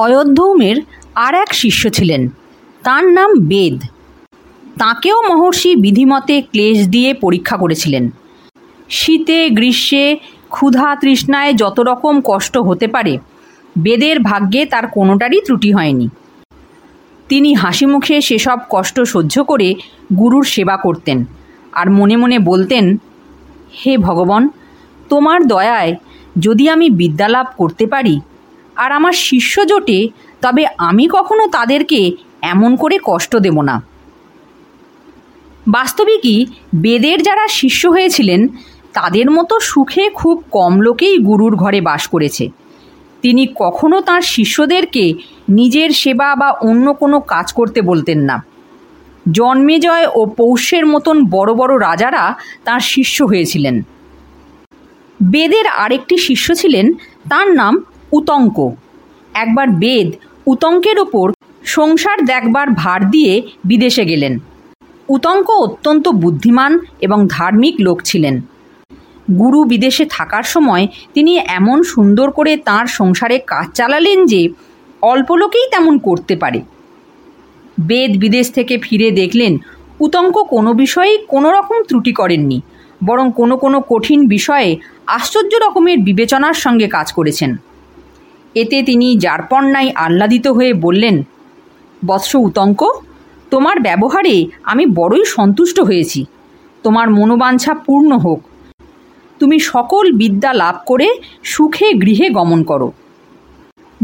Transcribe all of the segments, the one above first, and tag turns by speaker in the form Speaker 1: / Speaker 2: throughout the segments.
Speaker 1: অয়োধ্যৌমের আর এক শিষ্য ছিলেন। তার নাম বেদ। তাকেও মহর্ষি বিধিমতে ক্লেশ দিয়ে পরীক্ষা করেছিলেন। শীতে, গ্রীষ্মে, ক্ষুধা তৃষ্ণায় যত রকম কষ্ট হতে পারে, বেদের ভাগ্যে তার কোনোটারই ত্রুটি হয়নি। তিনি হাসি মুখে সেসব কষ্ট সহ্য করে গুরুর সেবা করতেন আর মনে মনে বলতেন, হে ভগবান, তোমার দয়ায় যদি আমি বিদ্যালাভ করতে পারি আর আমার শিষ্য জোটে, তবে আমি কখনো তাদেরকে এমন করে কষ্ট দেব না। বাস্তবিকই বেদের যারা শিষ্য হয়েছিলেন, তাদের মতো সুখে খুব কম লোকেই গুরুর ঘরে বাস করেছে। তিনি কখনো তার শিষ্যদেরকে নিজের সেবা বা অন্য কোনো কাজ করতে বলতেন না। জন্মেজয় ও পৌষ্যের মতন বড় বড় রাজারা তার শিষ্য হয়েছিলেন। বেদের আরেকটি শিষ্য ছিলেন, তার নাম উতঙ্ক। একবার বেদ উতঙ্কের ওপর সংসার দেখবার ভার দিয়ে বিদেশে গেলেন। উতঙ্ক অত্যন্ত বুদ্ধিমান এবং ধার্মিক লোক ছিলেন। গুরু বিদেশে থাকার সময় তিনি এমন সুন্দর করে তার সংসারে কাজ চালালেন যে অল্প লোকেই তেমন করতে পারে। বেদ বিদেশ থেকে ফিরে দেখলেন, উতঙ্ক কোনো বিষয়েই কোনো রকম ত্রুটি করেননি, বরং কোনো কোনো কঠিন বিষয়ে আশ্চর্য রকমের বিবেচনার সঙ্গে কাজ করেছেন। এতে তিনি যারপন্যায় আহ্লাদিত হয়ে বললেন, বৎস উতঙ্ক, তোমার ব্যবহারে আমি বড়ই সন্তুষ্ট হয়েছি। তোমার মনোবাঞ্ছা পূর্ণ হোক। তুমি সকল বিদ্যা লাভ করে সুখে গৃহে গমন করো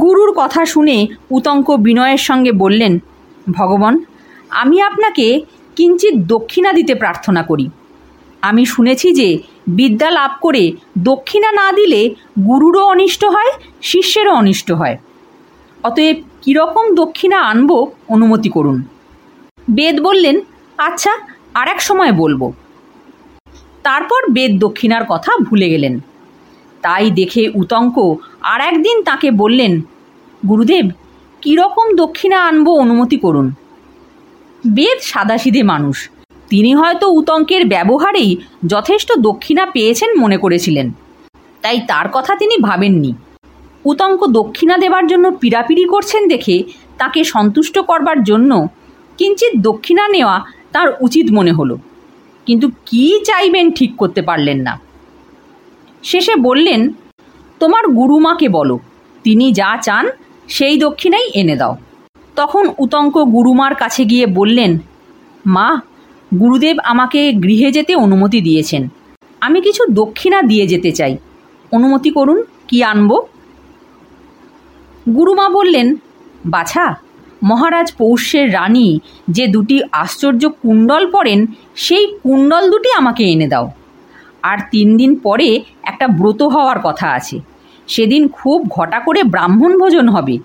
Speaker 1: গুরুর কথা শুনে উতঙ্ক বিনয়ের সঙ্গে বললেন, ভগবান, আমি আপনাকে কিঞ্চিত দক্ষিণা দিতে প্রার্থনা করি। আমি শুনেছি যে বিদ্যা লাভ করে দক্ষিণা না দিলে গুরুরও অনিষ্ট হয়, শিষ্যেরও অনিষ্ট হয়। অতএব কীরকম দক্ষিণা আনব অনুমতি করুন। বেদ বললেন আচ্ছা আর এক সময় বলব। তারপর বেদ দক্ষিণার কথা ভুলে গেলেন। তাই দেখে উতঙ্ক আর একদিন তাকে বললেন, গুরুদেব, কীরকম দক্ষিণা আনব অনুমতি করুন? বেদ সাদাসিধে মানুষ। তিনি হয়তো উতঙ্কের ব্যবহারেই যথেষ্ট দক্ষিণা পেয়েছেন মনে করেছিলেন। তাই তার কথা তিনি ভাবেননি। উতঙ্ক দক্ষিণা দেবার জন্য পীড়াপিড়ি করছেন দেখে তাকে সন্তুষ্ট করবার জন্য কিঞ্চিত দক্ষিণা নেওয়া তার উচিত মনে হলো। কিন্তু কি চাইবেন ঠিক করতে পারলেন না। শেষে বললেন, তোমার গুরুমাকে বলো, তিনি যা চান সেই দক্ষিণাই এনে দাও। তখন উতঙ্ক গুরুমার কাছে গিয়ে বললেন, মা গুরুদেব আমাকে গৃহে যেতে অনুমতি দিয়েছেন। আমি কিছু দক্ষিণা দিয়ে যেতে চাই। অনুমতি করুন, কি আনব? গুরুমা বললেন, বাছা, মহারাজ পৌষ্যের রানী যে দুটি আশ্চর্য কুণ্ডল পরেন, সেই কুণ্ডল দুটি আমাকে এনে দাও। আর তিন দিন পরে একটা ব্রত হওয়ার কথা আছে। সেদিন খুব ঘটা করে ব্রাহ্মণ ভোজন হবে।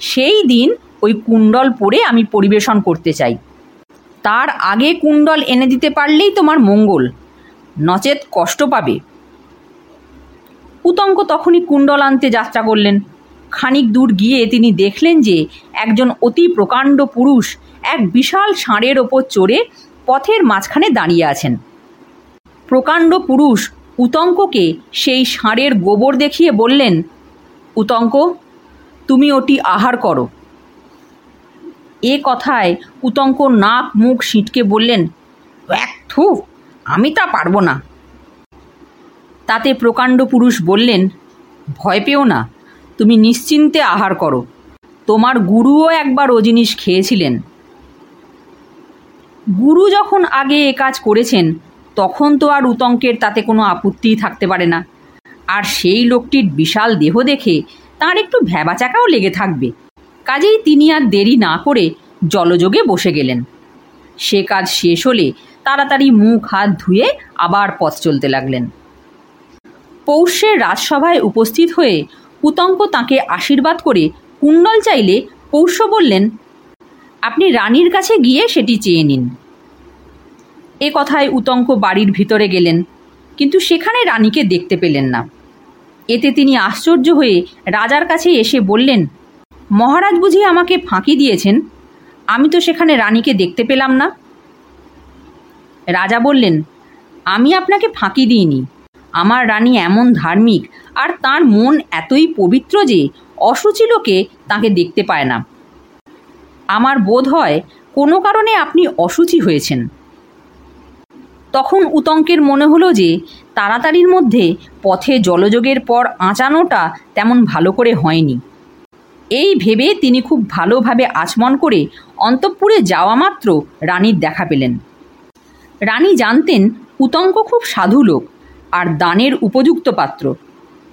Speaker 1: সেই দিন ওই কুণ্ডল পরে আমি পরিবেশন করতে চাই। তার আগে কুণ্ডল এনে দিতে পারলেই তোমার মঙ্গল। নচেত কষ্ট পাবে। উতঙ্ক তখনই কুণ্ডল আনতে যাত্রা করলেন। খানিক দূর গিয়ে তিনি দেখলেন যে একজন অতি প্রকাণ্ড পুরুষ এক বিশাল ষাঁড়ের ওপর চড়ে পথের মাঝখানে দাঁড়িয়ে আছেন। প্রকাণ্ড পুরুষ উতঙ্ককে সেই ষাঁড়ের গোবর দেখিয়ে বললেন, উতঙ্ক, তুমি ওটি আহার করো। এ কথায় উতঙ্ক নাক মুখ সিঁটকে বললেন, এক থু আমি তা পারব না। তাতে প্রকাণ্ড পুরুষ বললেন, ভয় পেও না, তুমি নিশ্চিন্তে আহার করো। তোমার গুরুও একবার ও জিনিস খেয়েছিলেন। গুরু যখন আগে এ কাজ করেছেন, তখন তো আর উতঙ্কের তাতে কোনো আপত্তিই থাকতে পারে না। আর সেই লোকটির বিশাল দেহ দেখে তার একটু ভ্যাবাচাকাও লেগে থাকবে। কাজেই তিনি আর দেরি না করে জলযোগে বসে গেলেন। সে কাজ শেষ হলে তাড়াতাড়ি মুখ হাত ধুয়ে আবার পথ চলতে লাগলেন। পৌষ্যের রাজসভায় উপস্থিত হয়ে উতঙ্ক তাকে আশীর্বাদ করে কুণ্ডল চাইলে পৌষ্য বললেন, আপনি রানীর কাছে গিয়ে সেটি চেয়ে নিন। এ কথায় উতঙ্ক বাড়ির ভিতরে গেলেন, কিন্তু সেখানে রানীকে দেখতে পেলেন না। এতে তিনি আশ্চর্য হয়ে রাজার কাছে এসে বললেন মহারাজ বুঝি আমাকে ফাঁকি দিয়েছেন? আমি তো সেখানে রানীকে দেখতে পেলাম না। রাজা বললেন, আমি আপনাকে ফাঁকি দিইনি। আমার রানী এমন ধার্মিক, আর তার মন এতই পবিত্র যে অসুচি লোকে তাকে দেখতে পায় না। আমার বোধ হয় কোনো কারণে আপনি অসুচি হয়েছেন। তখন উতঙ্কের মনে হলো যে তাড়াতাড়ির মধ্যে পথে জলযোগের পর আঁচানোটা তেমন ভালো করে হয়নি। এই ভেবে তিনি খুব ভালোভাবে আচমন করে অন্তঃপুরে যাওয়া মাত্র রানীর দেখা পেলেন। রানী জানতেন উতঙ্ক খুব সাধু লোক আর দানের উপযুক্ত পাত্র।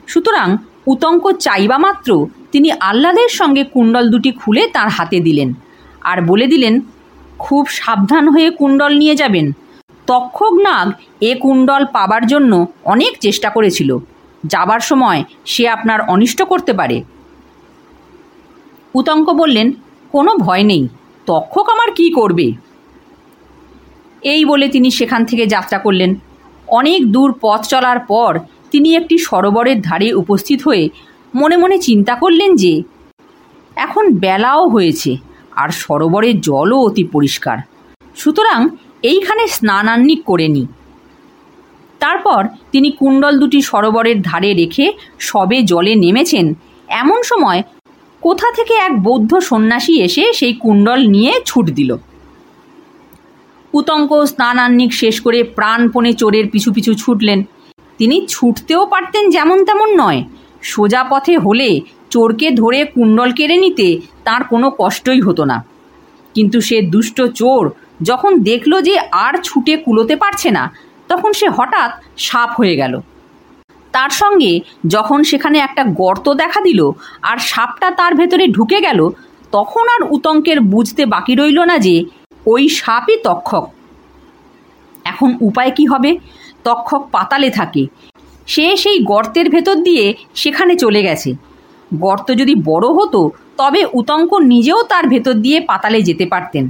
Speaker 1: সুতরাং উতঙ্ক চাইবা মাত্র তিনি আহ্লাদের সঙ্গে কুণ্ডল দুটি খুলে তার হাতে দিলেন আর বলে দিলেন, খুব সাবধান হয়ে কুণ্ডল নিয়ে যাবেন। তক্ষক নাগ এ কুণ্ডল পাবার জন্য অনেক চেষ্টা করেছিল। যাবার সময় সে আপনার অনিষ্ট করতে পারে। উতঙ্ক বললেন, কোনো ভয় নেই, তক্ষক আমার কি করবে? এই বলে তিনি সেখান থেকে যাত্রা করলেন। অনেক দূর পথ চলার পর তিনি একটি সরোবরের ধারে উপস্থিত হয়ে মনে মনে চিন্তা করলেন যে, এখন বেলাও হয়েছে আর সরোবরের জলও অতি পরিষ্কার। সুতরাং এইখানে স্নানান্নিক করে নিই তারপর তিনি কুণ্ডল দুটি সরোবরের ধারে রেখে সবে জলে নেমেছেন। এমন সময় কোথা থেকে এক বৌদ্ধ সন্ন্যাসী এসে সেই কুণ্ডল নিয়ে ছুট দিল? উতঙ্ক স্নানান্নিক শেষ করে প্রাণপণে চোরের পিছু পিছু ছুটলেন। তিনি ছুটতেও পারতেন যেমন তেমন নয়। সোজা পথে হলে চোরকে ধরে কুণ্ডল কেড়ে নিতে তার কোনো কষ্টই হতো না। কিন্তু সে দুষ্ট চোর যখন দেখল যে আর ছুটে কুলোতে পারছে না, তখন সে হঠাৎ সাপ হয়ে গেল। তার সঙ্গে যখন সেখানে একটা গর্ত দেখা দিল আর সাপটা তার ভেতরে ঢুকে গেল, তখন আর উতঙ্কের বুঝতে বাকি রইল না যে ওই সাপই তক্ষক। এখন উপায় কি হবে? তক্ষক পাতালে থাকে। সে সেই গর্তের ভেতর দিয়ে সেখানে চলে গেছে। গর্ত যদি বড় হতো, তবে উতঙ্ক নিজেও তার ভেতর দিয়ে পাতালে যেতে পারতেন।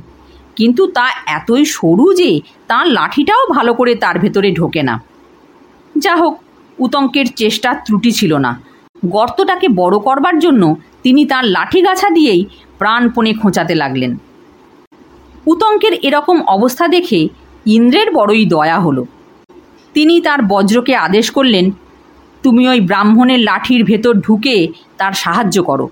Speaker 1: কিন্তু তা এতই সরু যে তার লাঠিটাও ভালো করে তার ভেতরে ঢোকে না। যা হোক উতঙ্কের চেষ্টা ত্রুটি ছিল না। গর্তটাকে বড় করবার জন্য তিনি তার লাঠি গাছা দিয়েই প্রাণপণে খোঁচাতে লাগলেন। উতঙ্কের এরকম অবস্থা দেখে ইন্দ্রের বড়ই দয়া হলো। তিনি তার বজ্রকে আদেশ করলেন, তুমি ওই ব্রাহ্মণের লাঠির ভেতর ঢুকে তার সাহায্য করো।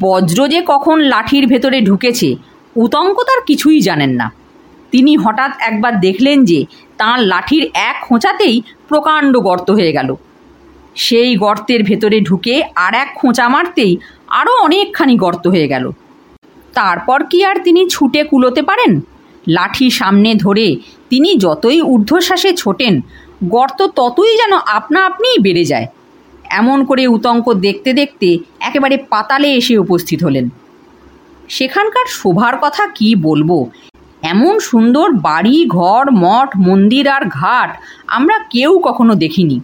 Speaker 1: বজ্র যে কখন লাঠির ভেতরে ঢুকেছে, উতঙ্ক তার কিছুই জানেন না। তিনি হঠাৎ একবার দেখলেন যে তাঁর লাঠির এক খোঁচাতেই প্রকাণ্ড গর্ত হয়ে গেল। সেই গর্তের ভেতরে ঢুকে আর এক খোঁচা মারতেই আরও অনেকখানি গর্ত হয়ে গেল। তারপর কি আর তিনি ছুটে কুলোতে পারেন? লাঠি সামনে ধরে তিনি যতই ঊর্ধ্বশ্বাসে ছোটেন, গর্ত ততই যেন আপনা আপনিই বেড়ে যায়। এমন করে উতঙ্ক দেখতে দেখতে একেবারে পাতালে এসে উপস্থিত হলেন। সেখানকার শোভার কথা কি বলব? এমন সুন্দর বাড়ি, ঘর, মঠ, মন্দির আর ঘাট আমরা কেউ কখনো দেখিনি।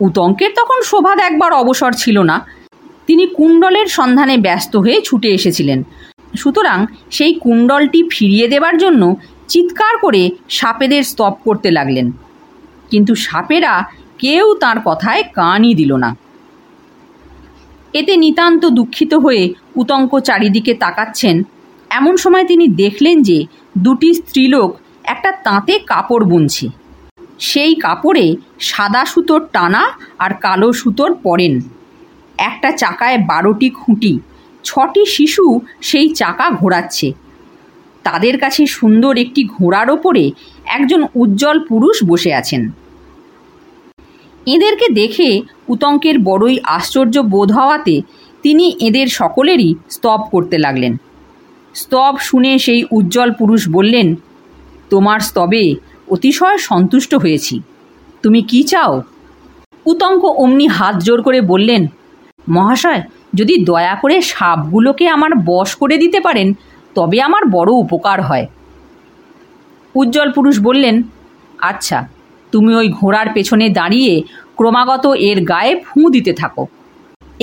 Speaker 1: উতঙ্কের তখন শোভা দেখবার অবসর ছিল না। তিনি কুণ্ডলের সন্ধানে ব্যস্ত হয়ে ছুটে এসেছিলেন। সুতরাং সেই কুণ্ডলটি ফিরিয়ে দেবার জন্য চিৎকার করে সাপেদের স্তব করতে লাগলেন। কিন্তু সাপেরা কেউ তার কথায় কানই দিল না। এতে নিতান্ত দুঃখিত হয়ে উতঙ্ক চারিদিকে তাকাচ্ছেন এমন সময় তিনি দেখলেন যে দুটি স্ত্রীলোক একটা তাঁতে কাপড় বুনছে। সেই কাপড়ে সাদা সুতোর টানা আর কালো সুতোর পরেন। একটা চাকায় বারোটি খুঁটি, ছটি শিশু সেই চাকা ঘোরাচ্ছে। তাদের কাছে সুন্দর একটি ঘোড়ার ওপরে একজন উজ্জ্বল পুরুষ বসে আছেন। এদেরকে দেখে উতঙ্কের বড়ই আশ্চর্য বোধ হওয়াতে তিনি এদের সকলেরই স্তব করতে লাগলেন। স্তব শুনে সেই উজ্জ্বল পুরুষ বললেন, তোমার স্তবে অতিশয় সন্তুষ্ট হয়েছি। তুমি কি চাও? উতঙ্ক অমনি হাত জোর করে বললেন, মহাশয়, যদি দয়া করে সাপগুলোকে আমার বশ করে দিতে পারেন, তবে আমার বড় উপকার হয়। উজ্জ্বল পুরুষ বললেন আচ্ছা তুমি ওই ঘোড়ার পেছনে দাঁড়িয়ে ক্রমাগত এর গায়ে ফুঁ দিতে থাকো।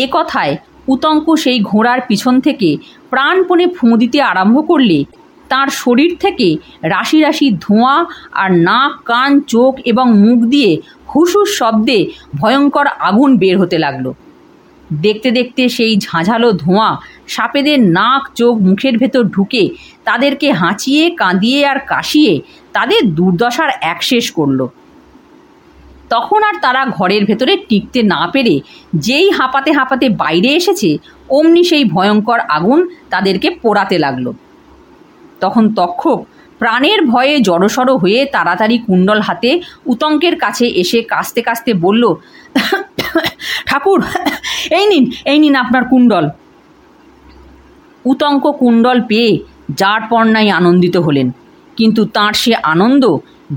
Speaker 1: এ কথায় উতঙ্ক সেই ঘোড়ার পিছন থেকে প্রাণপণে ফুঁ দিতে আরম্ভ করলে তার শরীর থেকে রাশি রাশি ধোঁয়া আর নাক, কান, চোখ এবং মুখ দিয়ে হুসুস শব্দে ভয়ঙ্কর আগুন বের হতে লাগল। দেখতে দেখতে সেই ঝাঁঝালো ধোঁয়া সাপেদের নাক, চোখ, মুখের ভেতর ঢুকে তাদেরকে হাঁচিয়ে, কাঁদিয়ে আর কাশিয়ে তাদের দুর্দশার একশেষ করল। তখন আর তারা ঘরের ভেতরে টিকতে না পেরে যেই হাঁপাতে হাঁপাতে বাইরে এসেছে, অমনি সেই ভয়ঙ্কর আগুন তাদেরকে পোড়াতে লাগল। তখন তক্ষক প্রাণের ভয়ে জড়সড় হয়ে তাড়াতাড়ি কুণ্ডল হাতে উতঙ্কের কাছে এসে কাস্তে কাস্তে বলল, ঠাকুর, এই নিন এই নিন আপনার কুণ্ডল। উতঙ্ক কুণ্ডল পেয়ে যার পর্ণায় আনন্দিত হলেন, কিন্তু তাঁর সে আনন্দ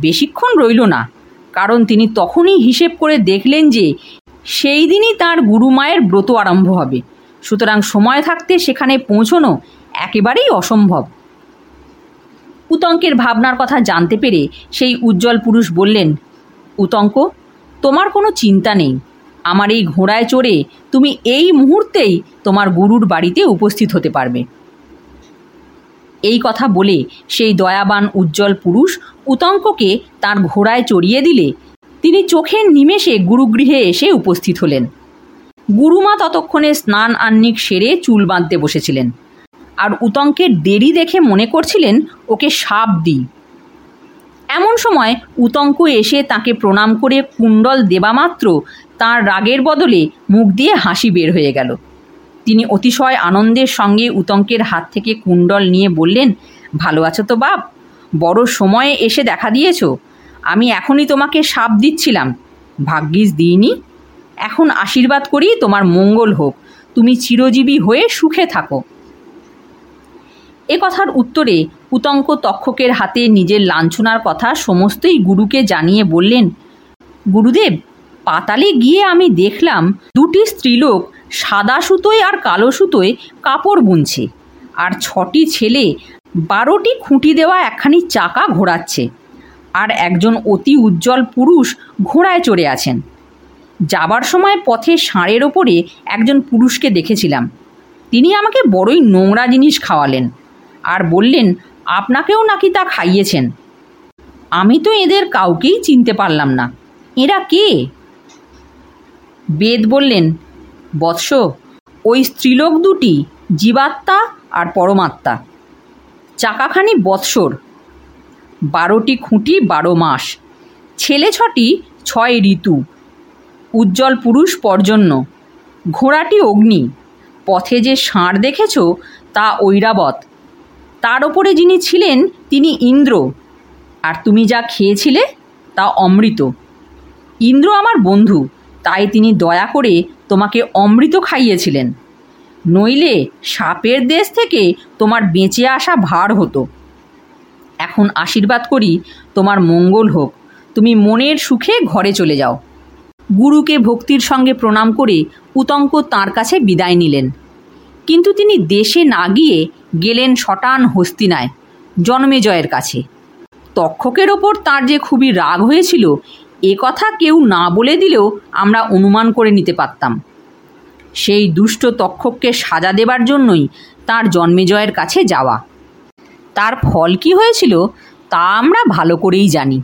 Speaker 1: বেশিক্ষণ রইল না। কারণ তিনি তখনই হিসেব করে দেখলেন যে সেই দিনই তাঁর গুরুমায়ের ব্রত আরম্ভ হবে। সুতরাং সময় থাকতে সেখানে পৌঁছনো একেবারেই অসম্ভব। উতঙ্কের ভাবনার কথা জানতে পেরে সেই উজ্জ্বল পুরুষ বললেন, উতঙ্ক, তোমার কোনো চিন্তা নেই। আমার এই ঘোড়ায় চড়ে তুমি এই মুহূর্তেই তোমার গুরুর বাড়িতে উপস্থিত হতে পারবে। এই কথা বলে সেই দয়াবান উজ্জ্বল পুরুষ উতঙ্ককে তার ঘোড়ায় চড়িয়ে দিলে। তিনি চোখের নিমেষে গুরুগৃহে এসে উপস্থিত হলেন। গুরুমা ততক্ষণে স্নান আহ্নিক সেরে চুল বাঁধতে বসেছিলেন। আর উতঙ্কের দেরি দেখে মনে করছিলেন, ওকে সাপ দিই। এমন সময় উতঙ্ক এসে তাকে প্রণাম করে কুণ্ডল দেবামাত্র তার রাগের বদলে মুখ দিয়ে হাসি বের হয়ে গেল। তিনি অতিশয় আনন্দের সঙ্গে উতঙ্কের হাত থেকে কুণ্ডল নিয়ে বললেন, ভালো আছো তো বাপ? বড় সময়ে এসে দেখা দিয়েছ? আমি এখনই তোমাকে সাপ দিচ্ছিলাম। ভাগ্যিস দিইনি। এখন আশীর্বাদ করি তোমার মঙ্গল হোক। তুমি চিরজীবী হয়ে সুখে থাকো। এ কথার উত্তরে উতঙ্ক তক্ষকের হাতে নিজের লাঞ্ছনার কথা সমস্তই গুরুকে জানিয়ে বললেন, গুরুদেব, পাতালে গিয়ে আমি দেখলাম দুটি স্ত্রীলোক সাদা সুতোয় আর কালো সুতোয় কাপড় বুনছে। আর ছটি ছেলে বারোটি খুঁটি দেওয়া একখানি চাকা ঘোরাচ্ছে। আর একজন অতি উজ্জ্বল পুরুষ ঘোড়ায় চড়ে আছেন। যাবার সময় পথে ষাঁড়ের ওপরে একজন পুরুষকে দেখেছিলাম। তিনি আমাকে বড়ই নোংরা জিনিস খাওয়ালেন আর বললেন, আপনাকেও নাকি তা খাইয়েছেন? আমি তো এদের কাউকেই চিনতে পারলাম না। এরা কে? বেদ বললেন বৎস, ওই স্ত্রীলোক দুটি জীবাত্মা আর পরমাত্মা। চাকাখানি বৎসর, বারোটি খুঁটি বারো মাস। ছেলে ছটি ছয় ঋতু, উজ্জ্বল পুরুষ পর্জন্য। ঘোড়াটি অগ্নি। পথে যে ষাঁড় দেখেছ, তা ঐরাবত তার ওপরে যিনি ছিলেন, তিনি ইন্দ্র। আর তুমি যা খেয়েছিলে, তা অমৃত। ইন্দ্র আমার বন্ধু। তাই তিনি দয়া করে তোমাকে অমৃত খাইয়েছিলেন। নইলে সাপের দেশ থেকে তোমার বেঁচে আসা ভার হতো। এখন আশীর্বাদ করি তোমার মঙ্গল হোক। তুমি মনের সুখে ঘরে চলে যাও। গুরুকে ভক্তির সঙ্গে প্রণাম করে উতঙ্ক তাঁর কাছে বিদায় নিলেন। কিন্তু তিনি দেশে না গিয়ে গেলেন শটান হস্তিনায় জন্মেজয়ের কাছে। তক্ষকের ওপর তার যে খুবই রাগ হয়েছিল এ কথা কেউ না বলে দিলেও আমরা অনুমান করে নিতে পারতাম। সেই দুষ্ট তক্ষককে সাজা দেবার জন্যই তার জন্মেজয়ের কাছে যাওয়া। তার ফল কি হয়েছিল তা আমরা ভালো করেই জানি।